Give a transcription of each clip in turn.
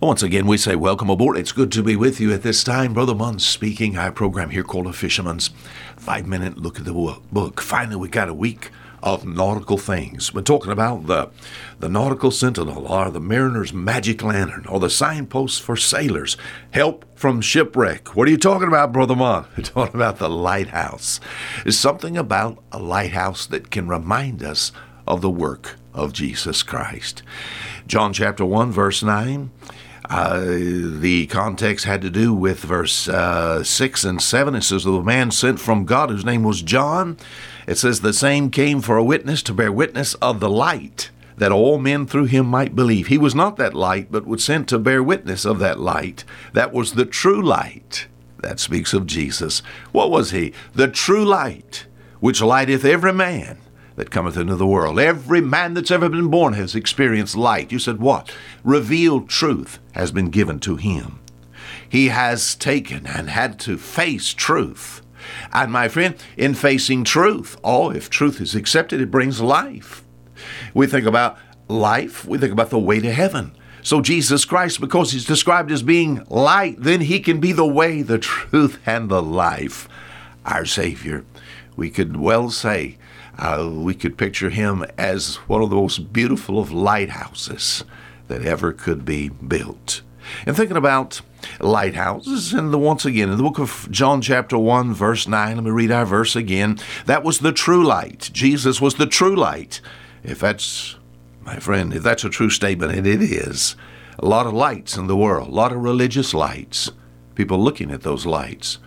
Once again, we say welcome aboard. It's good to be with you at this time. Brother Munn speaking. Our program here called A Fisherman's Five Minute Look at the Book. Finally, we got a week of nautical things. We're talking about the, the nautical sentinel, or the mariner's magic lantern, or the signpost for sailors, help from shipwreck. What are you talking about, Brother Munn? We're talking about the lighthouse. There's something about a lighthouse that can remind us of the work of Jesus Christ. John chapter 1, verse 9. Uh, the context had to do with verse uh, 6 and 7. It says, The man sent from God whose name was John. It says, The same came for a witness to bear witness of the light, that all men through him might believe. He was not that light, but was sent to bear witness of that light. That was the true light. That speaks of Jesus. What was he? The true light, which lighteth every man that cometh into the world. Every man that's ever been born has experienced light. You said what? Revealed truth has been given to him. He has taken and had to face truth. And my friend, in facing truth, oh, if truth is accepted, it brings life. We think about life, we think about the way to heaven. So Jesus Christ, because he's described as being light, then he can be the way, the truth, and the life. Our Savior. We could well say uh, we could picture him as one of the most beautiful of lighthouses that ever could be built. And thinking about lighthouses, and the, once again, in the book of John, chapter 1, verse 9, let me read our verse again. That was the true light. Jesus was the true light. If that's, my friend, if that's a true statement, and it is, a lot of lights in the world, a lot of religious lights, people looking at those lights,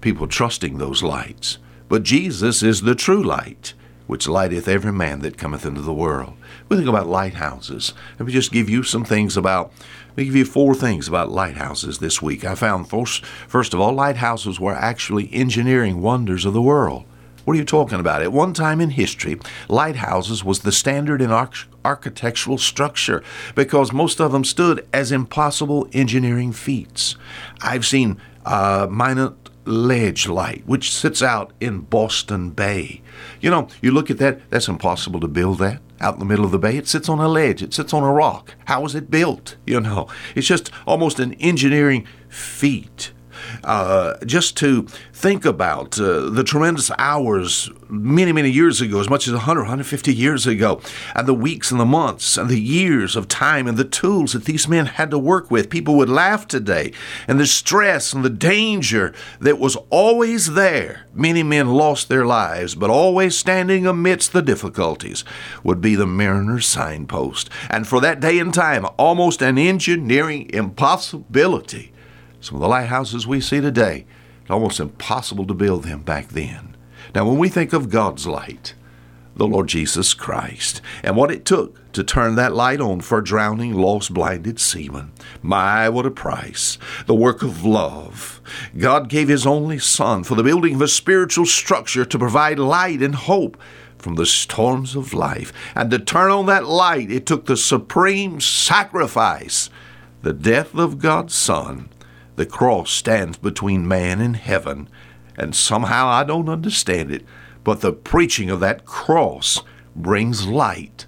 people trusting those lights. But Jesus is the true light which lighteth every man that cometh into the world. We think about lighthouses. Let me just give you some things about, let me give you four things about lighthouses this week. I found, first, first of all, lighthouses were actually engineering wonders of the world. What are you talking about? At one time in history, lighthouses was the standard in arch- architectural structure because most of them stood as impossible engineering feats. I've seen uh, Minot ledge light, which sits out in Boston Bay. You know, you look at that, that's impossible to build that out in the middle of the bay. It sits on a ledge, it sits on a rock. How was it built? You know, it's just almost an engineering feat uh, just to think about uh, the tremendous hours many, many years ago, as much as 100, 150 years ago, and the weeks and the months and the years of time and the tools that these men had to work with. People would laugh today, and the stress and the danger that was always there. Many men lost their lives, but always standing amidst the difficulties would be the mariner's signpost. And for that day and time, almost an engineering impossibility some of the lighthouses we see today, it's almost impossible to build them back then. Now, when we think of God's light, the Lord Jesus Christ, and what it took to turn that light on for drowning, lost, blinded seamen. My, what a price. The work of love. God gave His only Son for the building of a spiritual structure to provide light and hope from the storms of life. And to turn on that light, it took the supreme sacrifice, the death of God's Son the cross stands between man and heaven, and somehow I don't understand it, but the preaching of that cross brings light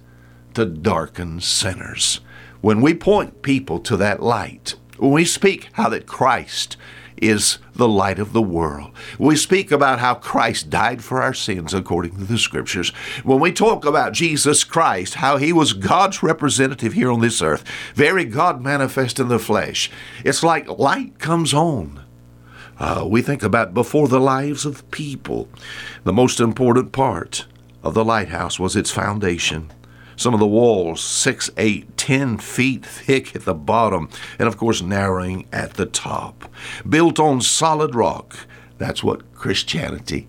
to darkened sinners. When we point people to that light, when we speak how that Christ is the light of the world. We speak about how Christ died for our sins according to the scriptures. When we talk about Jesus Christ, how he was God's representative here on this earth, very God manifest in the flesh, it's like light comes on. Uh, we think about before the lives of people. The most important part of the lighthouse was its foundation. Some of the walls, six, eight, ten feet thick at the bottom, and of course narrowing at the top. Built on solid rock. That's what Christianity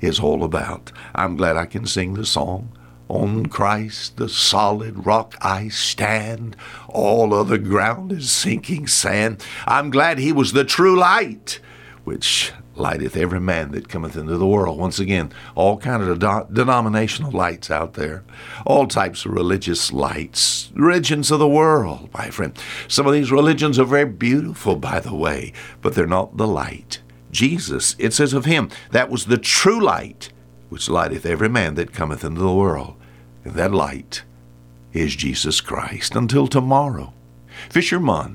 is all about. I'm glad I can sing the song. On Christ, the solid rock I stand. All other ground is sinking sand. I'm glad he was the true light, which lighteth every man that cometh into the world. Once again, all kind of de- denominational lights out there, all types of religious lights, religions of the world, my friend. Some of these religions are very beautiful, by the way, but they're not the light. Jesus, it says of him, that was the true light, which lighteth every man that cometh into the world. And that light is Jesus Christ. Until tomorrow, Fisher Munn